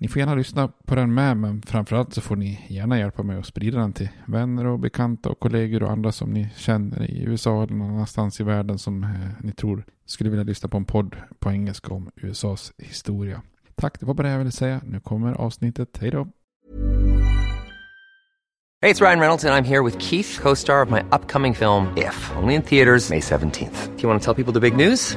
Ni får gärna lyssna på den med, men framförallt så får ni gärna hjälpa mig att sprida den till vänner och bekanta och kollegor och andra som ni känner i USA eller någon annanstans i världen som eh, ni tror skulle vilja lyssna på en podd på engelska om USAs historia. Tack, det var bara det jag ville säga. Nu kommer avsnittet. Hej då! Hej, det är Ryan Reynolds jag är här med Keith, co-star of my upcoming film If, only in theaters May 17th. Do you want to tell people the big news?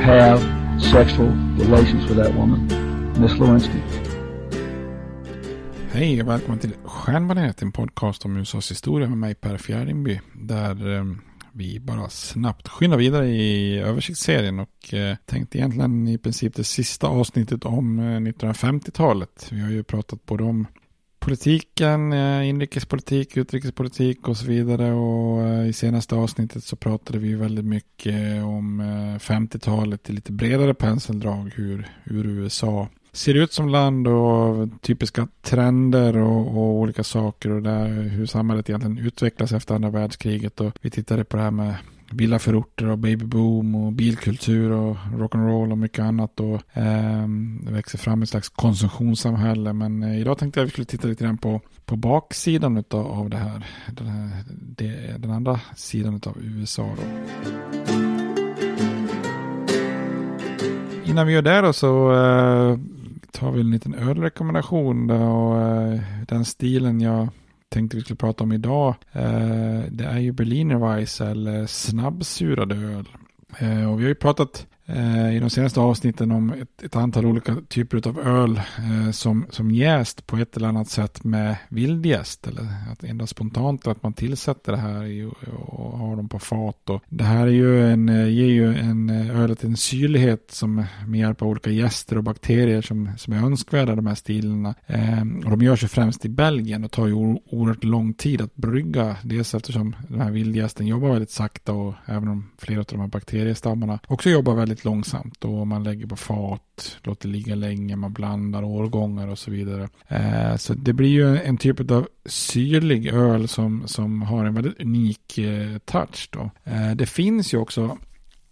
have sexual relations with that woman, Miss Lewinsky. Hej och välkommen till Stjärnbaneret, en podcast om USAs historia med mig Per Fjärdingby. Där eh, vi bara snabbt skyndar vidare i översiktsserien och eh, tänkte egentligen i princip det sista avsnittet om eh, 1950-talet. Vi har ju pratat både om politiken, eh, inrikespolitik, utrikespolitik och så vidare. Och eh, i senaste avsnittet så pratade vi väldigt mycket om eh, 50-talet i lite bredare penseldrag. Hur, hur USA ser ut som land och typiska trender och, och, olika saker och där, hur samhället egentligen utvecklas efter andra världskriget. Och vi tittade på det här med villaförorter och babyboom och bilkultur och rock'n'roll och mycket annat. Och, eh, det växer fram ett slags konsumtionssamhälle. Men eh, idag tänkte jag att vi skulle titta lite grann på, på baksidan utav, av det här. Den, här det, den andra sidan av USA. Då. Innan vi gör det då så eh, tar vi en liten ölrekommendation. Och, eh, den stilen jag tänkte vi skulle prata om idag. Eh, det är ju Berliner Weiss eller snabbsurad öl. Eh, och vi har ju pratat Eh, i de senaste avsnitten om ett, ett antal olika typer av öl eh, som, som jäst på ett eller annat sätt med vildjäst. Eller att endast spontant att man tillsätter det här i, och har dem på fat. Och det här är ju en, eh, ger ju en eh, ölet en syrlighet som med hjälp av olika gäster och bakterier som, som är önskvärda de här stilarna. Eh, och de görs ju främst i Belgien och tar ju oerhört lång tid att brygga. Dels eftersom den här vildjästen jobbar väldigt sakta och även om flera av de här bakteriestammarna också jobbar väldigt långsamt. Och man lägger på fat, låter ligga länge, man blandar årgångar och så vidare. Eh, så det blir ju en typ av syrlig öl som, som har en väldigt unik eh, touch då. Eh, det finns ju också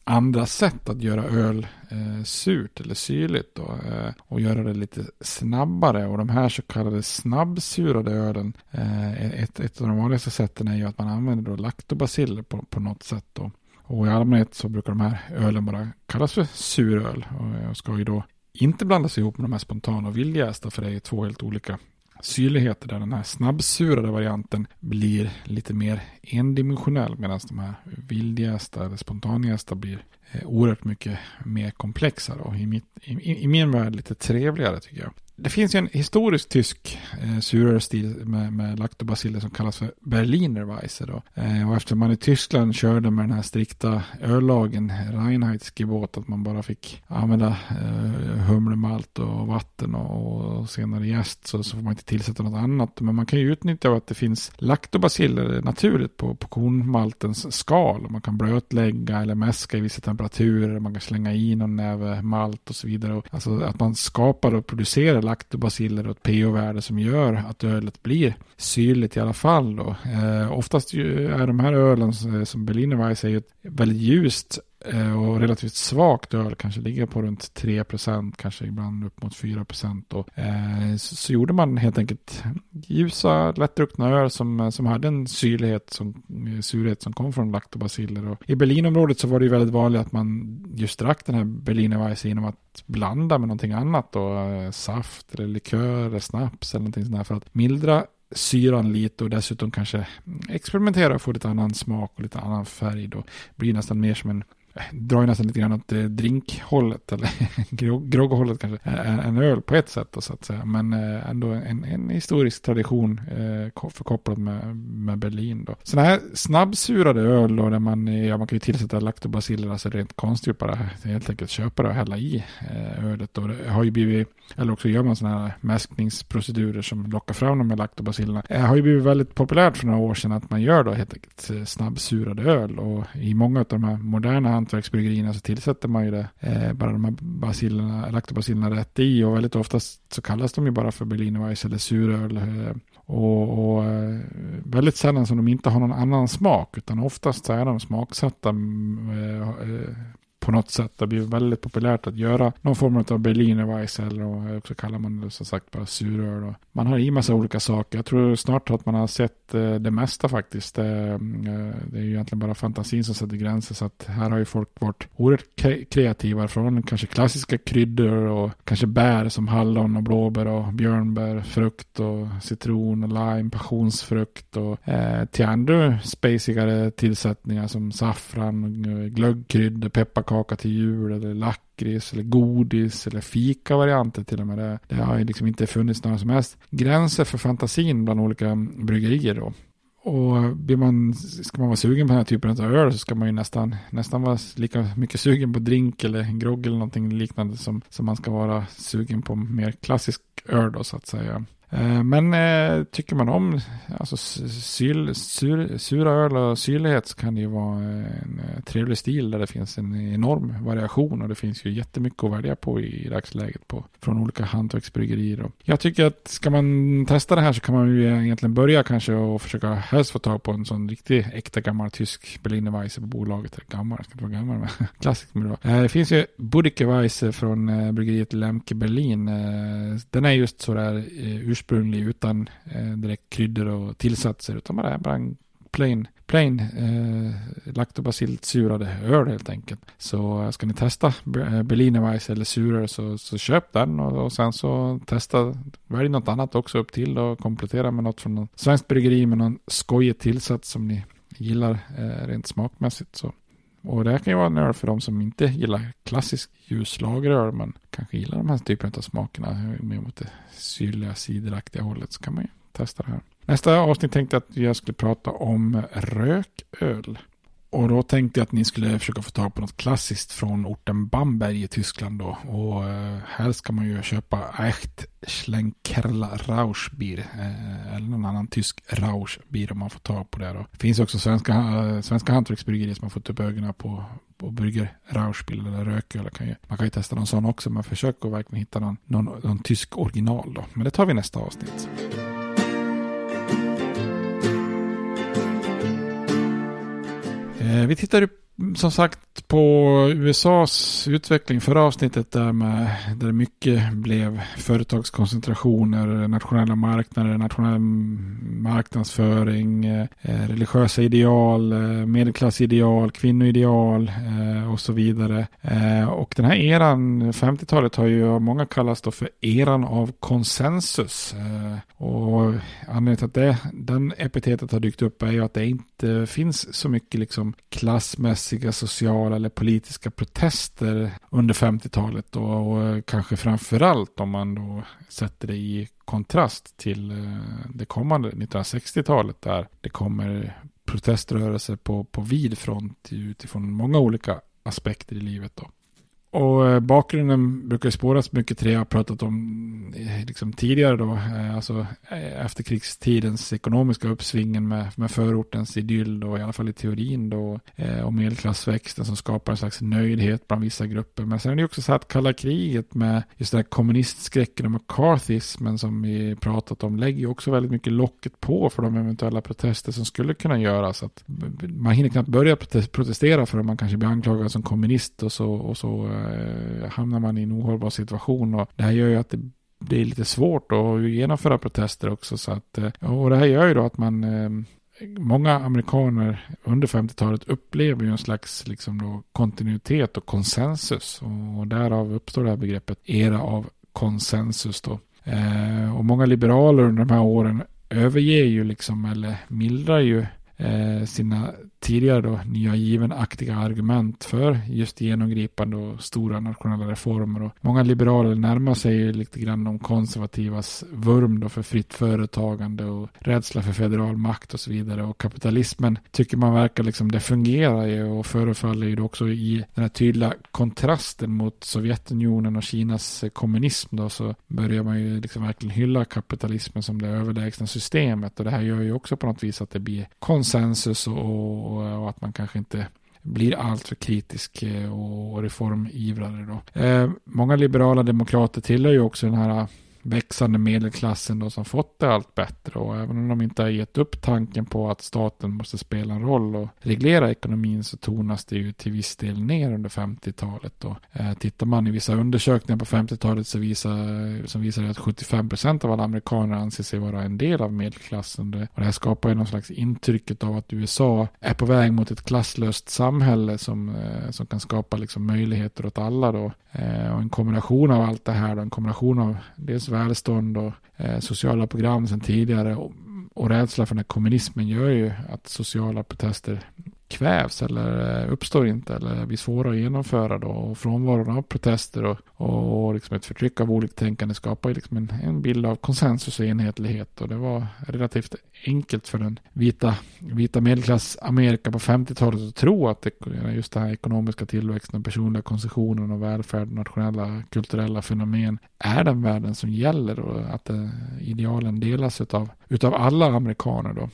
andra sätt att göra öl eh, surt eller syrligt då, eh, och göra det lite snabbare. Och de här så kallade snabbsurade ölen, eh, ett, ett av de vanligaste sätten är ju att man använder då laktobaciller på, på något sätt. Då. Och i allmänhet så brukar de här ölen bara kallas för suröl. Och, ska ju då inte blandas ihop med de här spontana och vildjästa för det är två helt olika syrligheter där den här snabbsurade varianten blir lite mer endimensionell medan de här vildjästa eller spontanjästa blir eh, oerhört mycket mer komplexa och i, mitt, i, i min värld lite trevligare tycker jag det finns ju en historisk tysk eh, surare stil med, med laktobaciller som kallas för Berliner Weisse. Då. Eh, och eftersom man i Tyskland körde med den här strikta öllagen, Reinheitsgebot, att man bara fick använda eh, humlemalt och vatten och, och senare jäst så, så får man inte tillsätta något annat. Men man kan ju utnyttja att det finns laktobaciller naturligt på, på kornmaltens skal. Man kan blötlägga eller mäska i vissa temperaturer, man kan slänga i någon näve malt och så vidare. Och, alltså att man skapar och producerar laktobaciller och ett pH-värde som gör att ölet blir syrligt i alla fall. Då. Eh, oftast är de här ölen som Berliner Weiss är ju ett väldigt ljust Eh, och relativt svagt öl, kanske ligger på runt 3%, kanske ibland upp mot 4%. Och, eh, så, så, gjorde man helt enkelt ljusa, lättdruckna öl som, eh, som hade en syrlighet som, eh, surhet som kom från laktobaciller. Och I Berlinområdet så var det ju väldigt vanligt att man just drack den här Berliner Weisse genom att blanda med någonting annat. Då, eh, saft eller likör eller snaps eller någonting sånt för att mildra syran lite och dessutom kanske experimentera och få lite annan smak och lite annan färg. Då blir nästan mer som en drar ju nästan lite grann åt eh, drinkhållet eller grogghållet kanske. En öl på ett sätt då, så att säga. Men eh, ändå en, en historisk tradition eh, förkopplad med, med Berlin då. Sådana här snabbsurade öl då där man, ja, man kan ju tillsätta laktobaciller, alltså rent konstgjort bara helt enkelt köpa det och hälla i ölet då. Det har ju blivit, eller också gör man sådana här mäskningsprocedurer som lockar fram de här laktobacillerna. Det har ju blivit väldigt populärt för några år sedan att man gör då helt enkelt snabbsurade öl och i många av de här moderna hantverksbryggerierna så tillsätter man ju det, eh, bara de här basilerna, laktobacillerna rätt i och väldigt oftast så kallas de ju bara för Berlinerweiss eller suröl. Eh, och, och eh, väldigt sällan som de inte har någon annan smak utan oftast så är de smaksatta mm, eh, eh, på något sätt. Det blir väldigt populärt att göra någon form av Berliner Weiss eller också kallar man det som sagt bara suröl. Och man har i massa olika saker. Jag tror snart att man har sett eh, det mesta faktiskt. Eh, det är ju egentligen bara fantasin som sätter gränser så att här har ju folk varit oerhört kreativa från kanske klassiska kryddor och kanske bär som hallon och blåbär och björnbär, frukt och citron och lime, passionsfrukt och eh, till andra spacigare tillsättningar som saffran, glöggkryddor, pepparkakor kaka till jul eller lakrits eller godis eller fika-varianter till och med. Det, det har ju liksom inte funnits några som helst gränser för fantasin bland olika bryggerier då. Och blir man, ska man vara sugen på den här typen av öl så ska man ju nästan, nästan vara lika mycket sugen på drink eller grogg eller någonting liknande som, som man ska vara sugen på mer klassisk öl då så att säga. Eh, men eh, tycker man om alltså, syl, sur, sura öl och syrlighet så kan det ju vara en eh, trevlig stil där det finns en enorm variation och det finns ju jättemycket att välja på i dagsläget på, från olika hantverksbryggerier. Jag tycker att ska man testa det här så kan man ju egentligen börja kanske och försöka helst få tag på en sån riktig äkta gammal tysk Berliner Weisse på bolaget. Gammal, ska inte vara gammal men klassisk men eh, Det finns ju Budike Weisse från bryggeriet Lemke Berlin. Den är just sådär ursprunglig utan eh, direkt kryddor och tillsatser utan bara, bara en plain, plain eh, laktobacillt surade öl helt enkelt. Så eh, ska ni testa eh, Berlinerweiss eller surare, så, så köp den och, och, sen så testa, välj något annat också upp till och komplettera med något från något svenskt bryggeri med någon skojig tillsats som ni gillar eh, rent smakmässigt. Så och det här kan ju vara en öl för de som inte gillar klassisk ljuslageröl men kanske gillar de här typen av smakerna eh, mer mot det syrliga cideraktiga hållet så kan man ju testa det här. Nästa avsnitt tänkte jag att jag skulle prata om rököl. Och då tänkte jag att ni skulle försöka få tag på något klassiskt från orten Bamberg i Tyskland då. Och eh, här ska man ju köpa Echt Schlenkerla Rauschbier. Eh, eller någon annan tysk Rauschbier om man får tag på det då. Det finns också svenska, eh, svenska hantverksbryggerier som har fått upp ögonen på och brygger Rauschbier eller rököl. Kan ju, man kan ju testa någon sån också. Men försök att verkligen hitta någon, någon, någon tysk original då. Men det tar vi nästa avsnitt. Eh, vi tittar som sagt på USAs utveckling förra avsnittet där, med, där mycket blev företagskoncentrationer, nationella marknader, nationell marknadsföring, eh, religiösa ideal, eh, medelklassideal, kvinnoideal eh, och så vidare. Eh, och den här eran, 50-talet har ju av många kallats då för eran av konsensus. Eh, och anledningen till att det, den epitetet har dykt upp är ju att det inte finns så mycket liksom massiga sociala eller politiska protester under 50-talet. Och, och kanske framförallt om man då sätter det i kontrast till eh, det kommande 1960-talet där det kommer proteströrelser på, på vid front utifrån många olika aspekter i livet. Då. Och eh, bakgrunden brukar spåras mycket till det jag har pratat om eh, liksom tidigare då. Eh, alltså efterkrigstidens ekonomiska uppsvingen med, med förortens idyll då, i alla fall i teorin då. Och medelklassväxten som skapar en slags nöjdhet bland vissa grupper. Men sen är det också så att kalla kriget med just den här kommunistskräcken och McCarthyismen som vi pratat om lägger ju också väldigt mycket locket på för de eventuella protester som skulle kunna göras. Att man hinner knappt börja protestera förrän man kanske blir anklagad som kommunist och så, och så Eh, hamnar man i en ohållbar situation. Och det här gör ju att det blir lite svårt att genomföra protester också. Så att, eh, och det här gör ju då att man eh, Många amerikaner under 50-talet upplever ju en slags liksom då, kontinuitet och konsensus. Och, och därav uppstår det här begreppet era av konsensus. Då. Eh, och många liberaler under de här åren överger ju liksom eller mildrar ju eh, sina tidigare då nya givenaktiga argument för just genomgripande och stora nationella reformer. Och många liberaler närmar sig lite grann de konservativas vurm då för fritt företagande och rädsla för federal makt och så vidare. Och kapitalismen tycker man verkar liksom, det fungerar ju och förefaller ju också i den här tydliga kontrasten mot Sovjetunionen och Kinas eh, kommunism då så börjar man ju liksom verkligen hylla kapitalismen som det överlägsna systemet och det här gör ju också på något vis att det blir konsensus och och, att man kanske inte blir alltför kritisk eh, och reformivrare. Då. Eh, många liberala demokrater tillhör ju också den här växande medelklassen då som fått det allt bättre och även om de inte har gett upp tanken på att staten måste spela en roll och reglera ekonomin så tonas det ju till viss del ner under 50-talet. Och, eh, tittar man i vissa undersökningar på 50-talet så visar, som visar att 75 procent av alla amerikaner anser sig vara en del av medelklassen. Och det här skapar ju någon slags intrycket av att USA är på väg mot ett klasslöst samhälle som, eh, som kan skapa liksom möjligheter åt alla då. Eh, och en kombination av allt det här då, en kombination av dels välstånd och eh, sociala program sedan tidigare. Och, och rädsla för den här kommunismen gör ju att sociala protester kvävs eller eh, uppstår inte eller blir svåra att genomföra då. Och frånvaron av protester och, och liksom ett förtryck av oliktänkande skapar liksom en, en bild av konsensus och enhetlighet. Och det var relativt enkelt för den vita, vita medelklass Amerika på 50-talet att tro att det, just den här ekonomiska tillväxten, personliga konsumtionen och välfärd, nationella kulturella fenomen är den världen som gäller och att det, idealen delas utav, utav alla amerikaner då.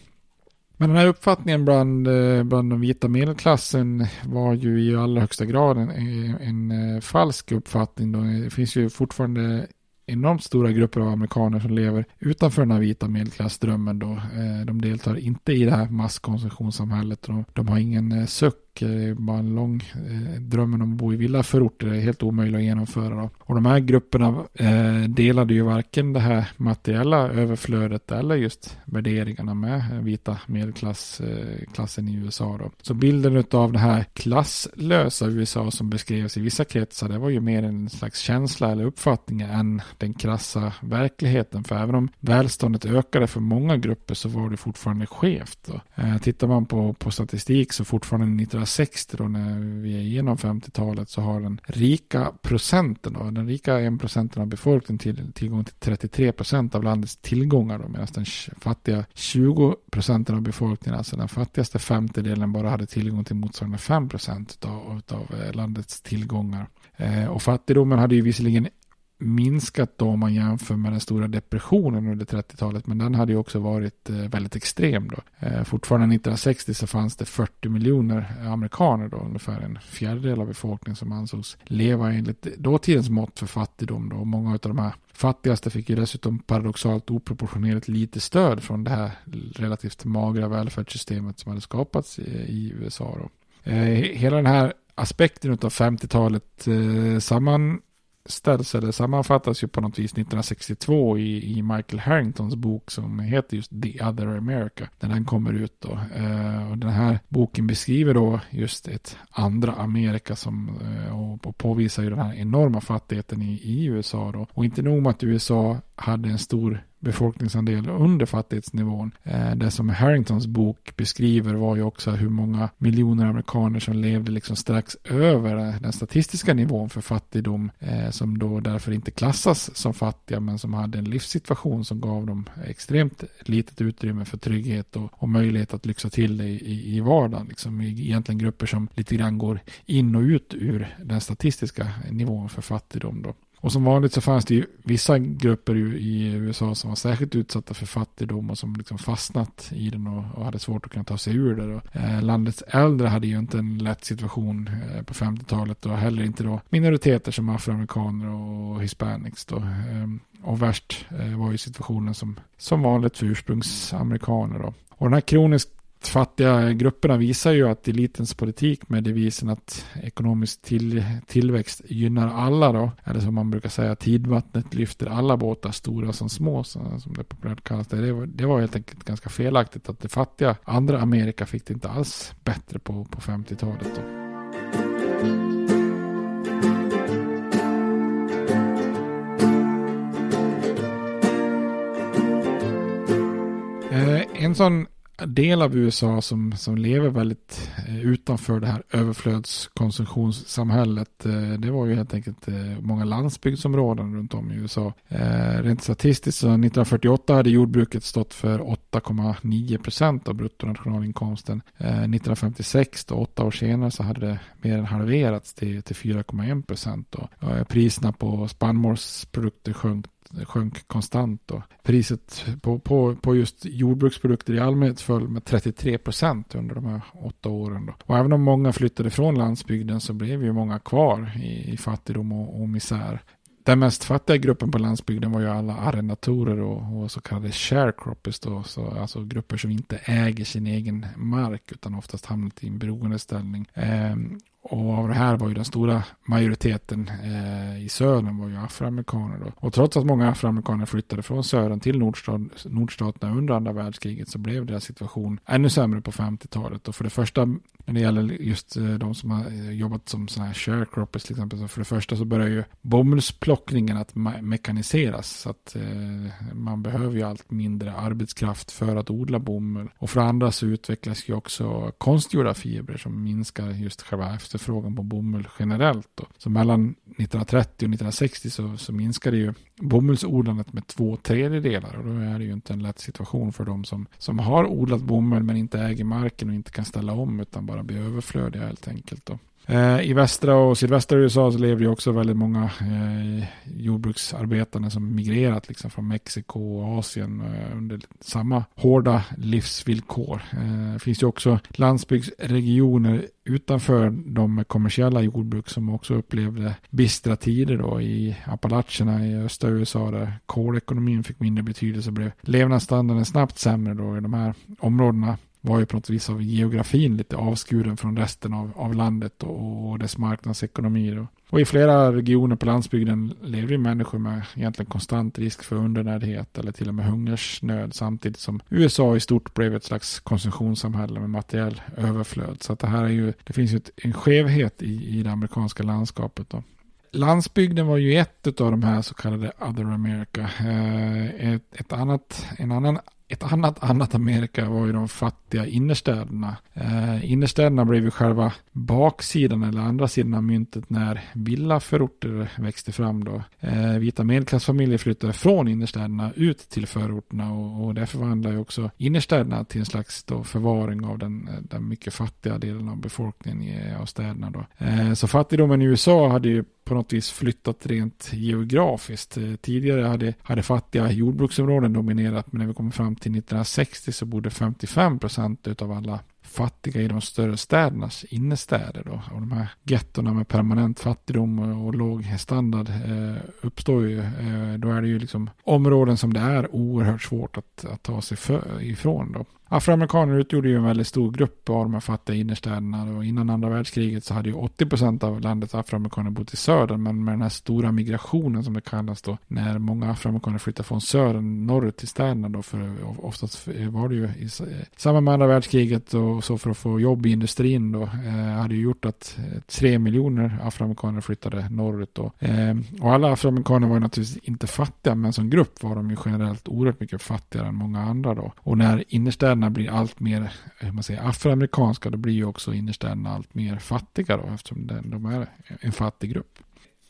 Men den här uppfattningen bland, eh, bland den vita medelklassen var ju i allra högsta grad en, en, en falsk uppfattning. Då. Det finns ju fortfarande enormt stora grupper av amerikaner som lever utanför den här vita medelklassdrömmen då. Eh, de deltar inte i det här masskonsumtionssamhället. De har ingen eh, suck Eh, bara en lång eh, drömmen om att bo i villaförorter är helt omöjlig att genomföra. Då. Och de här grupperna eh, delade ju varken det här materiella överflödet eller just värderingarna med eh, vita medelklassen eh, i USA. Då. Så bilden av det här klasslösa USA som beskrevs i vissa kretsar det var ju mer en slags känsla eller uppfattning än den krassa verkligheten. För även om välståndet ökade för många grupper så var det fortfarande skevt. Då. Eh, tittar man på, på statistik så fortfarande 1960 då när vi är igenom 50-talet så har den rika procenten, då, den rika 1 procenten av befolkningen till, tillgång till 33 procent av landets tillgångar då, medan den fattiga 20 procenten av befolkningen, alltså den fattigaste femtedelen bara hade tillgång till motsvarande 5 procent av, eh, landets tillgångar. Eh, och fattigdomen hade ju visserligen minskat då om man jämför med den stora depressionen under 30-talet. Men den hade ju också varit eh, väldigt extrem då. Eh, fortfarande 1960 så fanns det 40 miljoner amerikaner då, ungefär en fjärdedel av befolkningen som ansågs leva enligt dåtidens mått för fattigdom då. Och många av de här fattigaste fick ju dessutom paradoxalt oproportionerligt lite stöd från det här relativt magra välfärdssystemet som hade skapats eh, i, USA då. Eh, hela den här aspekten av 50-talet eh, samman ställs eller sammanfattas ju på något vis 1962 i, i Michael Harringtons bok som heter just The Other America. När den kommer ut då. Eh, och den här boken beskriver då just ett andra Amerika som eh, och, och påvisar ju den här enorma fattigheten i, i USA då. Och inte nog med att USA hade en stor befolkningsandel under fattighetsnivån. Eh, det som Harringtons bok beskriver var ju också hur många miljoner amerikaner som levde liksom strax över den statistiska nivån för fattigdom eh, som då därför inte klassas som fattiga men som hade en livssituation som gav dem extremt litet utrymme för trygghet och, och möjlighet att lyxa till det i, i vardagen. Liksom egentligen grupper som lite grann går in och ut ur den statistiska nivån för fattigdom då. Och som vanligt så fanns det ju vissa grupper i USA som var särskilt utsatta för fattigdom och som liksom fastnat i den och, och hade svårt att kunna ta sig ur det. Eh, landets äldre hade ju inte en lätt situation eh, på 50-talet och heller inte då minoriteter som afroamerikaner och hispanics då. Eh, och värst eh, var ju situationen som, som vanligt för ursprungsamerikaner då. Och den här kroniskt fattiga grupperna visar ju att elitens politik med devisen att ekonomisk till, tillväxt gynnar alla då, eller som man brukar säga, tidvattnet lyfter alla båtar, stora som små, som det populärt kallas. Det, det, var, det var helt enkelt ganska felaktigt att det fattiga andra Amerika fick det inte alls bättre på, på 50-talet. Då. Eh, en sån del av USA som, som lever väldigt eh, utanför det här överflödskonsumtionssamhället. Eh, det var ju helt enkelt eh, många landsbygdsområden runt om i USA. Rent statistiskt så 1948 hade jordbruket stått för 8,9 procent av bruttonationalinkomsten. 1956, då, åtta år senare, så hade det mer än halverats till, till 4,1 procent. Priserna på spannmålsprodukter sjönk sjönk konstant. Då. priset på, på, på just jordbruksprodukter i allmänhet föll med 33 procent under de här åtta åren. Då. Och även om många flyttade från landsbygden så blev ju många kvar i, i fattigdom och, och misär. Den mest fattiga gruppen på landsbygden var ju alla arrendatorer och, och så kallade sharecroppers då, så, alltså grupper som inte äger sin egen mark utan oftast hamnat i en beroendeställning. Ehm, och av det här var ju den stora majoriteten eh, i södern var ju afroamerikaner. Då. Och trots att många afroamerikaner flyttade från södern till nordstaterna under andra världskriget så blev deras situation ännu sämre på 50-talet. Och för det första, när det gäller just eh, de som har eh, jobbat som sådana här sharecroppers till exempel, så för det första så börjar ju bomullsplockningen att me mekaniseras. Så att eh, man behöver ju allt mindre arbetskraft för att odla bomull. Och för det andra så utvecklas ju också konstgjorda fibrer som minskar just själva efter efterfrågan på bomull generellt. Då. Så mellan 1930 och 1960 så, så minskade ju bomullsodlandet med två tredjedelar och då är det ju inte en lätt situation för de som, som har odlat bomull men inte äger marken och inte kan ställa om utan bara blir överflödiga helt enkelt. Då. Eh, I västra och sydvästra USA så lever ju också väldigt många eh, jordbruksarbetare som migrerat liksom från Mexiko och Asien eh, under samma hårda livsvillkor. Eh, det finns ju också landsbygdsregioner utanför de kommersiella jordbruk som också upplevde bistra tider då i Appalacherna i östra USA där kolekonomin fick mindre betydelse blev levnadsstandarden snabbt sämre då i de här områdena var ju på något vis av geografin lite avskuren från resten av, av landet och, och dess marknadsekonomi. Då. Och i flera regioner på landsbygden lever ju människor med egentligen konstant risk för undernärdhet eller till och med hungersnöd samtidigt som USA i stort blev ett slags konsumtionssamhälle med materiell överflöd. Så att det här är ju, det finns ju ett, en skevhet i, i det amerikanska landskapet. Då. Landsbygden var ju ett av de här så kallade Other America. Eh, ett, ett annat, en annan ett annat, annat Amerika var ju de fattiga innerstäderna. Eh, innerstäderna blev ju själva baksidan eller andra sidan av myntet när villaförorter växte fram då. Eh, vita medelklassfamiljer flyttade från innerstäderna ut till förorterna och, och det förvandlade ju också innerstäderna till en slags då förvaring av den, den mycket fattiga delen av befolkningen i, av städerna då. Eh, så fattigdomen i USA hade ju på något vis flyttat rent geografiskt. Eh, tidigare hade, hade fattiga jordbruksområden dominerat men när vi kommer fram till 1960 så bodde 55 procent av alla fattiga i de större städernas innerstäder. Då. Och de här gettorna med permanent fattigdom och låg standard eh, uppstår ju. Eh, då är det ju liksom områden som det är oerhört svårt att, att ta sig för, ifrån. Då. Afroamerikaner utgjorde ju en väldigt stor grupp av de här fattiga innerstäderna. Och innan andra världskriget så hade ju 80% av landets afroamerikaner bott i södern. Men med den här stora migrationen som det kallas då. När många afroamerikaner flyttade från södern norrut till städerna då. För oftast var det ju i eh, samband med andra världskriget och så för att få jobb i industrin då. Eh, hade ju gjort att eh, tre miljoner afroamerikaner flyttade norrut då. Eh, och alla afroamerikaner var ju naturligtvis inte fattiga. Men som grupp var de ju generellt oerhört mycket fattigare än många andra då. Och när innerstäderna städerna blir allt mer hur man säger, afroamerikanska, då blir ju också innerstäderna allt mer fattiga då, eftersom de är en fattig grupp.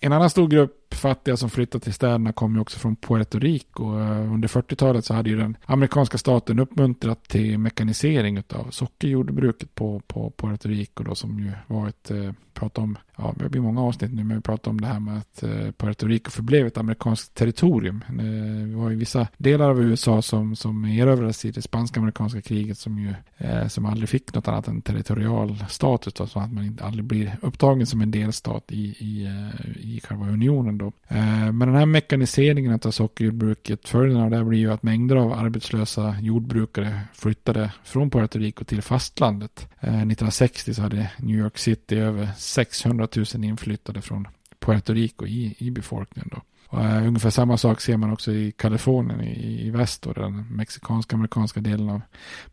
En annan stor grupp fattiga som flyttade till städerna kommer också från Puerto Rico. Eh, under 40-talet så hade ju den amerikanska staten uppmuntrat till mekanisering av sockerjordbruket på, på Puerto Rico då som ju var ett eh, prata om, ja det blir många avsnitt nu, men vi pratar om det här med att eh, Puerto Rico förblev ett amerikanskt territorium. Eh, det var ju vissa delar av USA som, som erövrades i det spanska-amerikanska kriget som ju eh, som aldrig fick något annat än territorial status, så att man inte aldrig blir upptagen som en delstat i, i, eh, i själva unionen då. Eh, men den här mekaniseringen av sockerjordbruket, följden av det blir ju att mängder av arbetslösa jordbrukare flyttade från Puerto Rico till fastlandet. Eh, 1960 så hade New York City över 600 000 inflyttade från Puerto Rico i, i befolkningen. Då. Uh, ungefär samma sak ser man också i Kalifornien i, i väst. Då, den mexikanska amerikanska delen av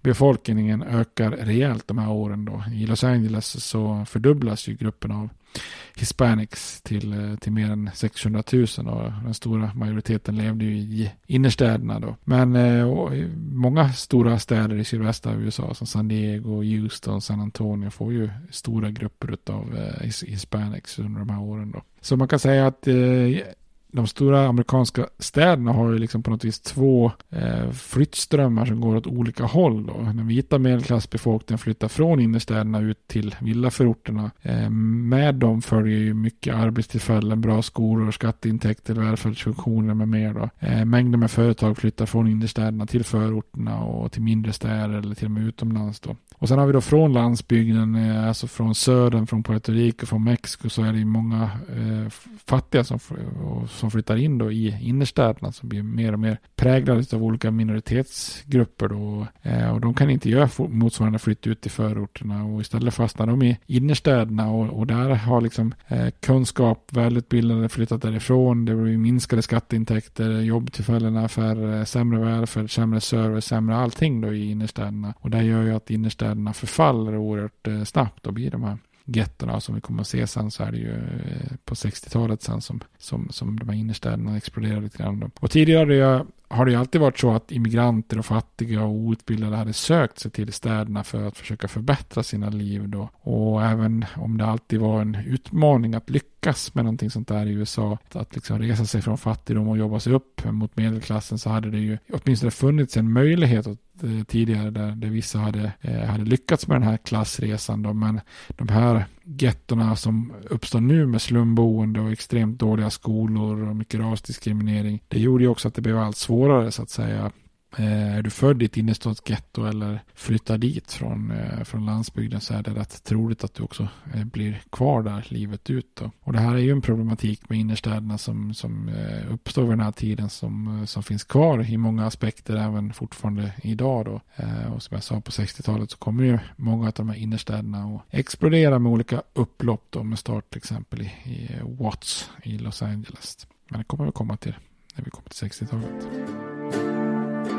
befolkningen ökar rejält de här åren. Då. I Los Angeles så fördubblas ju gruppen av hispanics till, eh, till mer än 600 000 och den stora majoriteten levde ju i innerstäderna då. Men eh, många stora städer i sydvästra USA som San Diego, Houston, San Antonio får ju stora grupper av hispanics under de här åren då. Så man kan säga att de stora amerikanska städerna har ju liksom på något vis två eh, flyttströmmar som går åt olika håll. Då. Den vita medelklassbefolkningen flyttar från innerstäderna ut till villaförorterna. Eh, med dem följer ju mycket arbetstillfällen, bra skolor, skatteintäkter, välfärdsfunktioner med mer. Då. Eh, mängder med företag flyttar från innerstäderna till förorterna och till mindre städer eller till och med utomlands. Då. Och sen har vi då från landsbygden, eh, alltså från södern, från Puerto Rico, från Mexiko så är det ju många eh, fattiga som, som flyttar in då i innerstäderna som blir mer och mer präglade av olika minoritetsgrupper då. Eh, och de kan inte göra motsvarande flytt ut till förorterna och istället fastnar de i innerstäderna och, och där har liksom eh, kunskap, välutbildade flyttat därifrån. Det blir minskade skatteintäkter, jobbtillfällena färre, sämre välfärd, sämre service, sämre allting då i innerstäderna. Och det gör ju att innerstäderna förfaller oerhört eh, snabbt och blir de här gettorna som vi kommer att se sen så är det ju eh, på 60-talet sen som, som, som de här innerstäderna exploderade lite grann. Och tidigare har det ju alltid varit så att immigranter och fattiga och outbildade hade sökt sig till städerna för att försöka förbättra sina liv då. Och även om det alltid var en utmaning att lyckas med någonting sånt där i USA, att liksom resa sig från fattigdom och jobba sig upp mot medelklassen så hade det ju åtminstone funnits en möjlighet att eh, tidigare där, där vissa hade, eh, hade lyckats med den här klassresan. Då, men de här gettorna som uppstår nu med slumboende och extremt dåliga skolor och mycket rasdiskriminering. Det gjorde ju också att det blev allt svårare så att säga Eh, är du född i ett innerstadsgetto eller flyttar dit från, eh, från landsbygden så är det rätt troligt att du också eh, blir kvar där livet ut. Då. Och det här är ju en problematik med innerstäderna som, som eh, uppstår vid den här tiden som, eh, som finns kvar i många aspekter även fortfarande idag. Då. Och som jag sa på 60-talet så kommer ju många av de här innerstäderna att explodera med olika upplopp då med start till exempel i, i Watts i Los Angeles. Men det kommer vi komma till när vi kommer till 60-talet.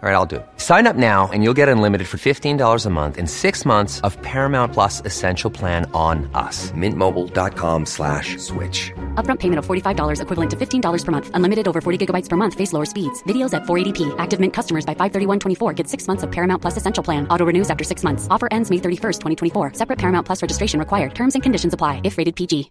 All right, I'll do. it. Sign up now and you'll get unlimited for $15 a month in six months of Paramount Plus Essential Plan on us. Mintmobile.com slash switch. Upfront payment of $45 equivalent to $15 per month. Unlimited over 40 gigabytes per month. Face lower speeds. Videos at 480p. Active Mint customers by 531.24 get six months of Paramount Plus Essential Plan. Auto renews after six months. Offer ends May 31st, 2024. Separate Paramount Plus registration required. Terms and conditions apply if rated PG.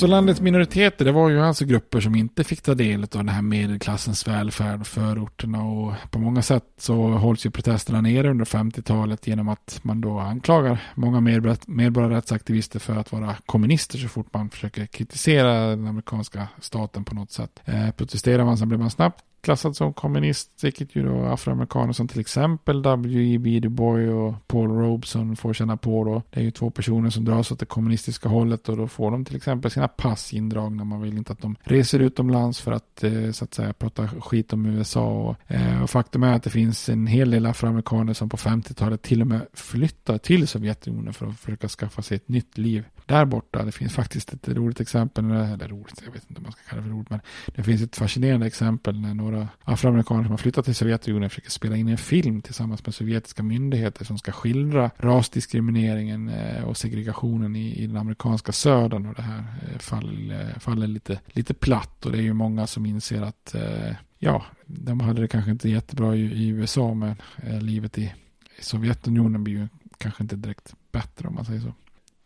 Så landets minoriteter, det var ju alltså grupper som inte fick ta del av den här medelklassens välfärd och förorterna och på många sätt så hålls ju protesterna nere under 50-talet genom att man då anklagar många medborgarrättsaktivister för att vara kommunister så fort man försöker kritisera den amerikanska staten på något sätt. Eh, protesterar man så blir man snabbt klassad som kommunist, vilket ju då afroamerikaner som till exempel W.E.B. Du Bois och Paul Robeson får känna på då. Det är ju två personer som dras åt det kommunistiska hållet och då får de till exempel sina pass indragna. Man vill inte att de reser utomlands för att eh, så att säga prata skit om USA. Och, eh, och faktum är att det finns en hel del afroamerikaner som på 50-talet till och med flyttar till Sovjetunionen för att försöka skaffa sig ett nytt liv där borta. Det finns faktiskt ett roligt exempel, eller roligt, jag vet inte om man ska kalla det för roligt, men det finns ett fascinerande exempel när några afroamerikaner som har flyttat till Sovjetunionen försöker spela in en film tillsammans med sovjetiska myndigheter som ska skildra rasdiskrimineringen eh, och segregationen i, i den amerikanska södern och det här eh, faller, eh, faller lite, lite platt och det är ju många som inser att ja, de hade det kanske inte jättebra i, i USA men livet i, i Sovjetunionen blir ju kanske inte direkt bättre om man säger så.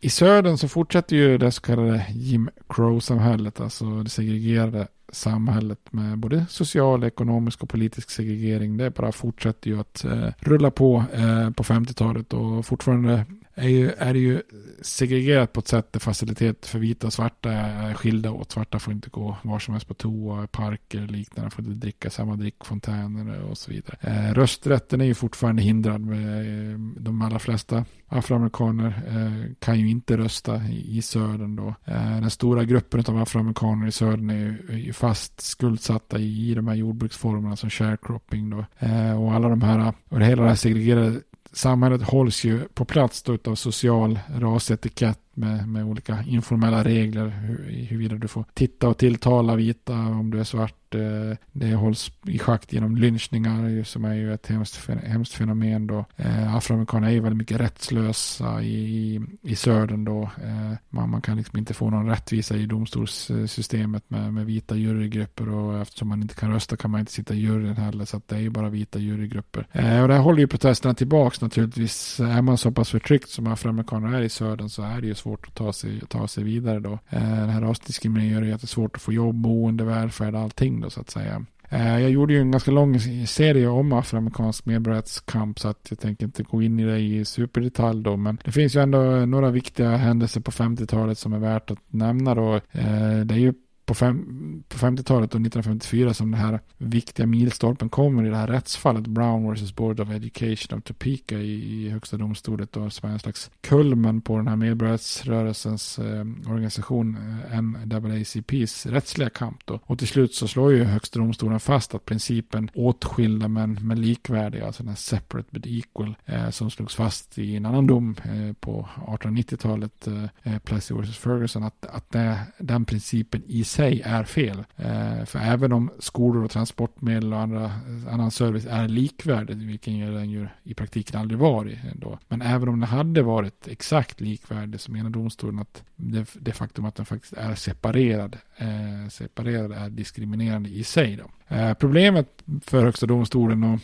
I södern så fortsätter ju det så kallade Jim Crow-samhället, alltså det segregerade samhället med både social, ekonomisk och politisk segregering. Det bara fortsätter ju att eh, rulla på eh, på 50-talet och fortfarande är, ju, är det ju segregerat på ett sätt där facilitet för vita och svarta är skilda åt. Svarta får inte gå var som helst på toa, parker och liknande. Får inte dricka samma drickfontäner och så vidare. Eh, rösträtten är ju fortfarande hindrad. Med, eh, de allra flesta afroamerikaner eh, kan ju inte rösta i, i södern då. Eh, den stora gruppen av afroamerikaner i södern är ju, är ju fast skuldsatta i, i de här jordbruksformerna som sharecropping då. Eh, och alla de här, och det hela det här segregerade samhället hålls ju på plats då av social rasetikett med, med olika informella regler hur, huruvida du får titta och tilltala vita om du är svart. Eh, det hålls i schakt genom lynchningar som är ju ett hemskt, hemskt fenomen då. Eh, afroamerikaner är ju väldigt mycket rättslösa i, i södern då. Eh, man, man kan liksom inte få någon rättvisa i domstolssystemet med, med vita jurygrupper och eftersom man inte kan rösta kan man inte sitta i juryn heller så att det är ju bara vita jurygrupper. Eh, och det här håller ju protesterna tillbaks naturligtvis. Är man så pass förtryckt som afroamerikaner är i södern så är det ju svårt att ta sig, ta sig vidare då. Eh, den här rasdiskrimineringen gör det jättesvårt att få jobb, boende, välfärd, allting då så att säga. Eh, jag gjorde ju en ganska lång serie om afroamerikansk medborgarrättskamp så att jag tänker inte gå in i det i superdetalj då. Men det finns ju ändå några viktiga händelser på 50-talet som är värt att nämna då. Eh, det är ju på, fem, på 50-talet och 1954 som den här viktiga milstolpen kommer i det här rättsfallet Brown vs. Board of Education of Topeka i, i högsta domstolet då som är en slags kulmen på den här medborgarrättsrörelsens eh, organisation eh, NAACPs rättsliga kamp då. Och till slut så slår ju högsta domstolen fast att principen åtskilda men, men likvärdiga, alltså den här separate but equal, eh, som slogs fast i en annan dom eh, på 1890-talet, eh, eh, Plessy vs. Ferguson, att, att det, den principen i sig är fel. Eh, för även om skolor och transportmedel och andra, annan service är likvärdigt, vilken den ju i praktiken aldrig varit ändå. Eh, Men även om den hade varit exakt likvärdig så menar domstolen att det, det faktum att den faktiskt är separerad, eh, separerad är diskriminerande i sig. Då. Eh, problemet för Högsta domstolen och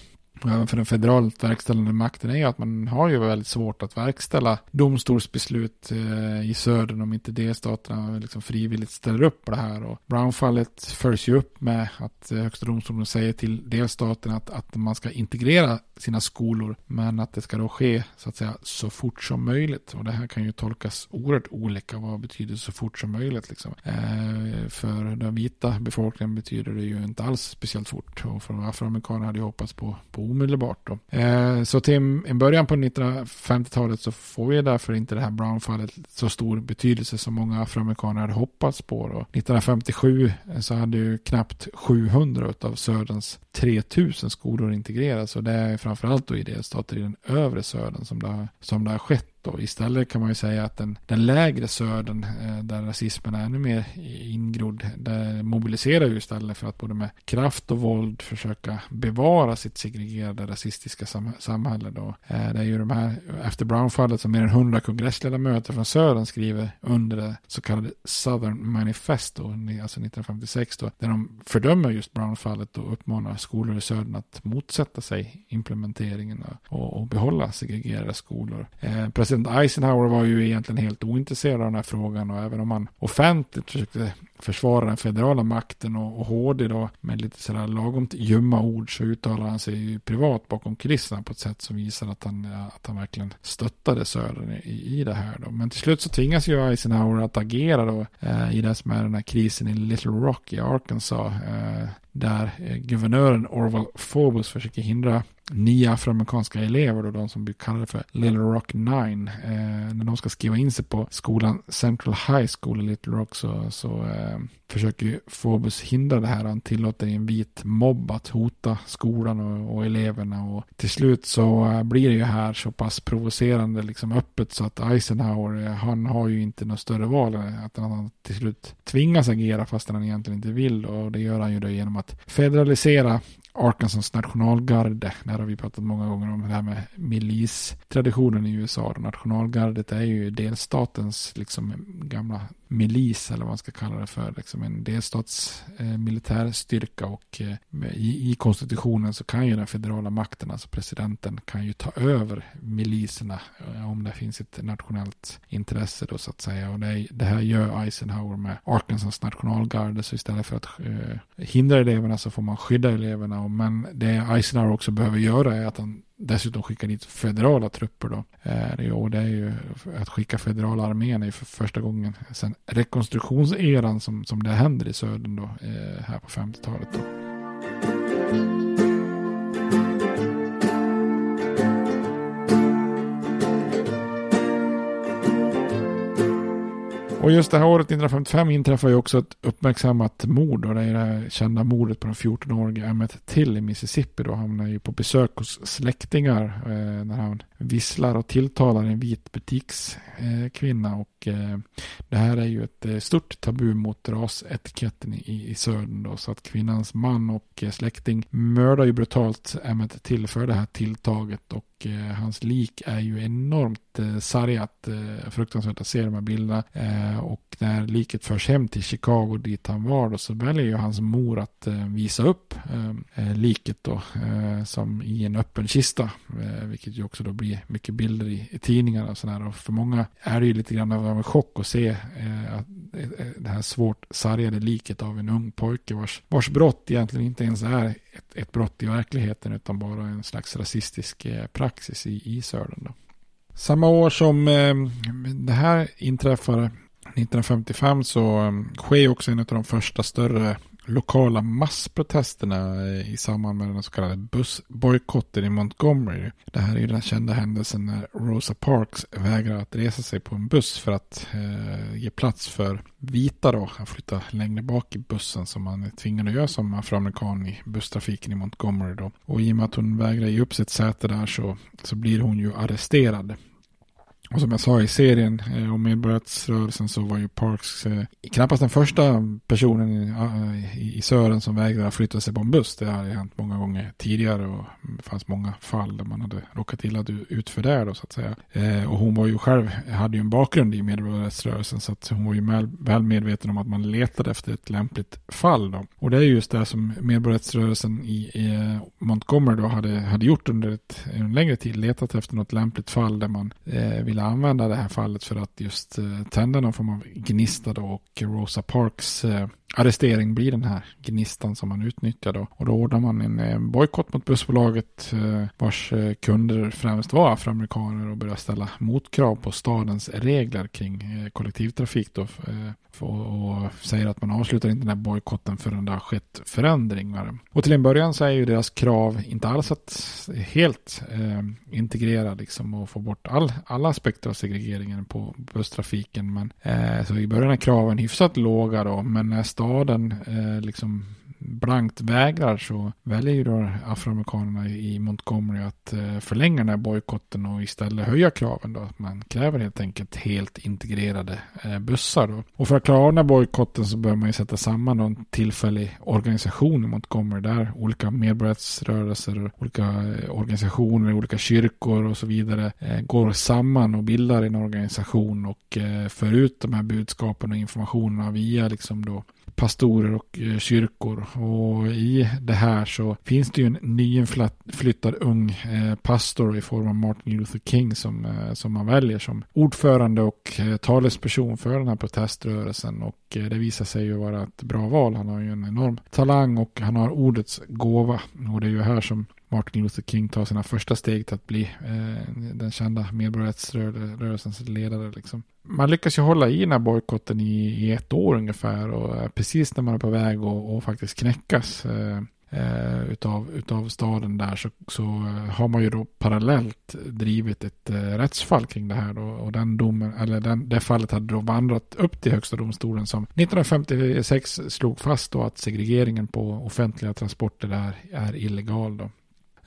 även för den federalt verkställande makten är att man har ju väldigt svårt att verkställa domstolsbeslut eh, i södern om inte delstaterna liksom frivilligt ställer upp på det här. Och Brownfallet följs ju upp med att eh, högsta domstolen säger till delstaterna att, att man ska integrera sina skolor. Men att det ska då ske så att säga så fort som möjligt. Och det här kan ju tolkas oerhört olika. Vad betyder så fort som möjligt liksom. Eh, för den vita befolkningen betyder det ju inte alls speciellt fort. Och för afroamerikaner hade jag hoppats på, på omedelbart då. Eh, så till en början på 1950-talet så får vi därför inte det här Brown-fallet så stor betydelse som många afroamerikaner hade hoppats på. Då. 1957 eh, så hade ju knappt 700 av Söderns 3000 skolor integrerats och det är framförallt då i delstater i den övre södern som det har, som det har skett då. Istället kan man ju säga att den, den lägre södern, eh, där rasismen är ännu mer ingrodd, där mobiliserar ju istället för att både med kraft och våld försöka bevara sitt segregerade rasistiska sam samhälle. Då. Eh, det är ju de här, efter Brown-fallet, som mer än hundra kongressledamöter från södern skriver under det så kallade Southern Manifesto, alltså 1956 då, där de fördömer just Brown-fallet och uppmanar skolor i södern att motsätta sig implementeringen och, och behålla segregerade skolor. Eh, president Eisenhower var ju egentligen helt ointresserad av den här frågan och även om han offentligt försökte försvara den federala makten och, och HD då med lite sådär lagom ljumma ord så uttalar han sig ju privat bakom kulisserna på ett sätt som visar att han, eh, att han verkligen stöttade Södern i, i det här då. Men till slut så tvingas ju Eisenhower att agera då eh, i det som är den här krisen i Little Rock i Arkansas eh, där eh, guvernören Orval Phobos försöker hindra nio afroamerikanska elever, då, de som blir kallade för Little Rock Nine. Eh, när de ska skriva in sig på skolan Central High School i Little Rock så, så eh, försöker ju Phobos hindra det här. Han tillåter en vit mobb att hota skolan och, och eleverna. Och till slut så eh, blir det ju här så pass provocerande liksom öppet så att Eisenhower, eh, han har ju inte något större val. Att han till slut tvingas agera fast han egentligen inte vill. Och det gör han ju då genom att federalisera Arkansas nationalgarde. Det här har vi pratat många gånger om. Det här med milistraditionen i USA. Nationalgardet är ju delstatens liksom gamla milis eller vad man ska kalla det för. Liksom en delstats eh, militärstyrka och eh, i, i, konstitutionen så kan ju den federala makten, alltså presidenten, kan ju ta över miliserna eh, om det finns ett nationellt intresse då så att säga. Och det, det här gör Eisenhower med Arkansas nationalgarde så istället för att eh, hindra eleverna så får man skydda eleverna. Men det Eisenhower också behöver göra är att han dessutom skicka dit federala trupper då. Eh, och det är ju att skicka federala armén är för första gången sedan rekonstruktionseran som, som det händer i södern då, eh, här på 50-talet då. Och just det här året 1955 inträffar ju också ett uppmärksammat mord. Och det är det här kända mordet på den 14-årige Emmett Till i Mississippi. Då han ju på besök hos släktingar eh, när han visslar och tilltalar en vit butikskvinna. Eh, och eh, det här är ju ett eh, stort tabu mot rasetiketten i, i södern. Då, så att kvinnans man och eh, släkting mördar ju brutalt Emmett Till för det här tilltaget. Och Eh, hans lik är ju enormt eh, sargat. Eh, fruktansvärt att se de här bilderna. Eh, och när liket förs hem till Chicago dit han var då så väljer ju hans mor att visa upp liket då som i en öppen kista. vilket ju också då blir mycket bilder i, i tidningarna och sådär. Och för många är det ju lite grann av en chock att se att Eh, eh, det här svårt sargade liket av en ung pojke vars, vars brott egentligen inte ens är ett, ett brott i verkligheten utan bara en slags rasistisk eh, praxis i, i Södern. Då. Samma år som eh, det här inträffar, 1955, så eh, sker också en av de första större lokala massprotesterna i samband med den så kallade bussbojkotten i Montgomery. Det här är ju den kända händelsen när Rosa Parks vägrar att resa sig på en buss för att eh, ge plats för vita då att flytta längre bak i bussen som man är tvingad att göra som afroamerikan i busstrafiken i Montgomery då. Och i och med att hon vägrar ge upp sitt säte där så, så blir hon ju arresterad. Och som jag sa i serien eh, om medborgarrättsrörelsen så var ju Parks eh, knappast den första personen i, eh, i, i Sören som vägrade flytta sig på en buss. Det hade hänt många gånger tidigare och det fanns många fall där man hade råkat illa ut för det då så att säga. Eh, och hon var ju själv, hade ju en bakgrund i medborgarrättsrörelsen så att hon var ju väl, väl medveten om att man letade efter ett lämpligt fall då. Och det är just det som medborgarrättsrörelsen i, i eh, Montgomery då hade, hade gjort under ett, en längre tid, letat efter något lämpligt fall där man eh, ville ville använda det här fallet för att just eh, tända någon form av gnista då och Rosa Parks eh, arrestering blir den här gnistan som man utnyttjar då. Och då ordnar man en, eh, bojkott mot bussbolaget eh, vars eh, kunder främst var afroamerikaner och börjar ställa motkrav på stadens regler kring kollektivtrafik då. Och, säger att man avslutar inte den här bojkotten förrän det har skett förändringar. Och till en början så är ju deras krav inte alls att helt eh, integrera liksom och få bort all, alla aspekter av segregeringen på busstrafiken. Men eh, så i början är kraven hyfsat låga då, men nästa staden eh, liksom blankt vägrar så väljer ju då afroamerikanerna i Montgomery att eh, förlänga den här bojkotten och istället höja kraven då. Man kräver helt enkelt helt integrerade eh, bussar då. Och för att klara den här bojkotten så bör man ju sätta samman en tillfällig organisation i Montgomery där olika medborgarrättsrörelser, olika eh, organisationer, olika kyrkor och så vidare eh, går samman och bildar en organisation och eh, för ut de här budskapen och informationerna via liksom då pastorer och eh, kyrkor. Och i det här så finns det ju en nyinflyttad ung eh, pastor i form av Martin Luther King som, eh, som man väljer som ordförande och talesperson för den här proteströrelsen. Och det visar sig ju vara ett bra val. Han har ju en enorm talang och han har ordets gåva. Och det är ju här som Martin Luther King tar sina första steg till att bli eh, den kända medborgarrättsrörelsens ledare. Liksom. Man lyckas ju hålla i den här bojkotten i, i, ett år ungefär och precis när man är på väg att faktiskt knäckas eh, eh, utav, utav staden där så, så har man ju då parallellt drivit ett eh, rättsfall kring det här då, och den domen, eller den, det fallet hade då vandrat upp till högsta domstolen som 1956 slog fast då att segregeringen på offentliga transporter där är illegal då.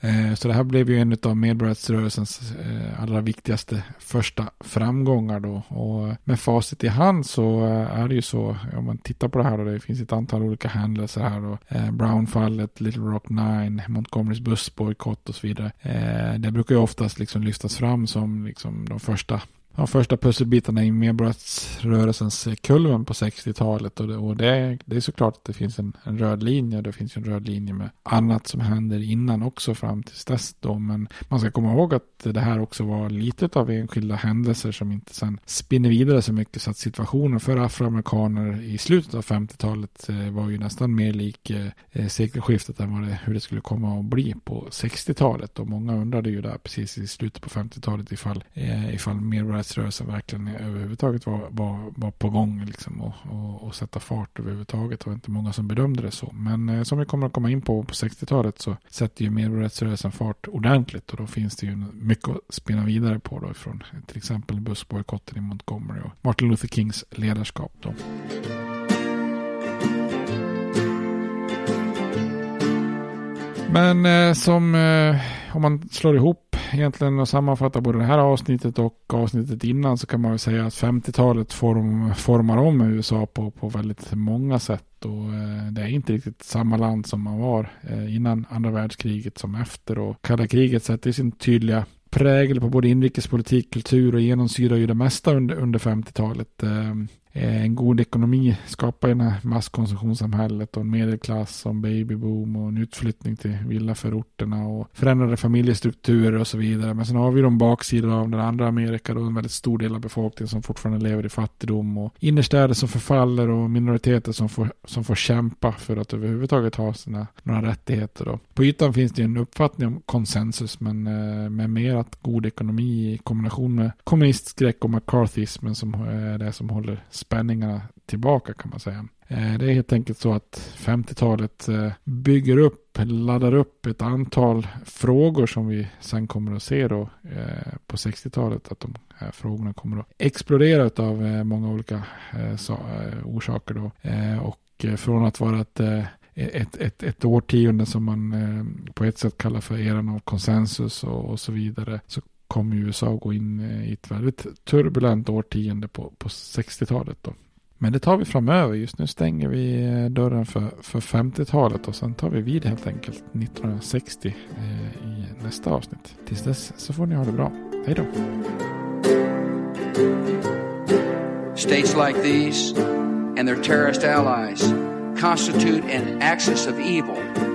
Eh, så det här blev ju en av medborgarrättsrörelsens eh, allra viktigaste första framgångar då. Och eh, med facit i hand så är det ju så, om man tittar på det här då, det finns ett antal olika händelser här då. Brownfallet, Little Rock 9, Montgomerys bussbojkott och så vidare. Det brukar ju oftast liksom lyftas fram som liksom de första de första pusselbitarna i medborgarrörelsens kulven på 60-talet. Och, det, och det, är, det är såklart att det finns en, en röd linje. och Det finns en röd linje med annat som händer innan också fram till dess. Då. Men man ska komma ihåg att det här också var lite av enskilda händelser som inte sen spinner vidare så mycket. Så att situationen för afroamerikaner i slutet av 50-talet eh, var ju nästan mer lik eh, eh, sekelskiftet än vad det, hur det skulle komma att bli på 60-talet. Och många undrade ju där precis i slutet på 50-talet ifall, eh, ifall medborgarrörelsen frihetsrörelsen verkligen överhuvudtaget var, var, var på gång liksom och, och, och, sätta fart överhuvudtaget. Det var inte många som bedömde det så. Men eh, som vi kommer att komma in på på 60-talet så sätter ju medborgarrättsrörelsen fart ordentligt och då finns det ju mycket att spinna vidare på då ifrån till exempel bussbojkotten i Montgomery och Martin Luther Kings ledarskap då. Men eh, som eh, om man slår ihop egentligen och sammanfattar både det här avsnittet och avsnittet innan så kan man väl säga att 50-talet form, formar om USA på, på väldigt många sätt. Och eh, det är inte riktigt samma land som man var eh, innan andra världskriget som efter. Och kalla kriget sätter sin tydliga prägel på både inrikespolitik, kultur och genomsyrar ju det mesta under, under 50-talet. Eh, Eh, en god ekonomi skapar ju det här masskonsumtionssamhället och en medelklass som babyboom och en utflyttning till villaförorterna och förändrade familjestrukturer och så vidare. Men sen har vi de baksidor av den andra Amerika då en väldigt stor del av befolkningen som fortfarande lever i fattigdom och innerstäder som förfaller och minoriteter som får, som får kämpa för att överhuvudtaget ha sina några rättigheter då. På ytan finns det en uppfattning om konsensus men eh, med mer att god ekonomi i kombination med kommunistskräck och McCarthyismen som eh, är det som håller spänningarna tillbaka kan man säga. Eh, det är helt enkelt så att 50-talet eh, bygger upp, laddar upp ett antal frågor som vi sen kommer att se då eh, på 60-talet. Att de här frågorna kommer att explodera av många olika orsaker då. Och från att vara ett ett, ett, ett årtionde som man på ett sätt kallar för eran av konsensus och, och så vidare. Så kommer USA att gå in i ett väldigt turbulent årtionde på, på 60-talet. Då. Men det tar vi framöver. Just nu stänger vi eh, dörren för, för 50-talet och sen tar vi vid helt enkelt 1960 eh, i nästa avsnitt. Tills dess så får ni ha det bra. Hej då! States like these and their terrorist allies constitute an axis of evil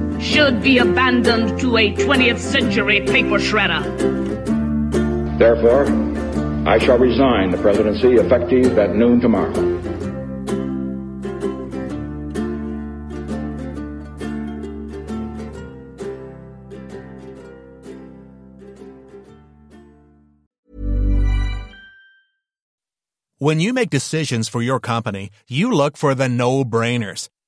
should be abandoned to a 20th century paper shredder. Therefore, I shall resign the presidency effective at noon tomorrow. When you make decisions for your company, you look for the no-brainers.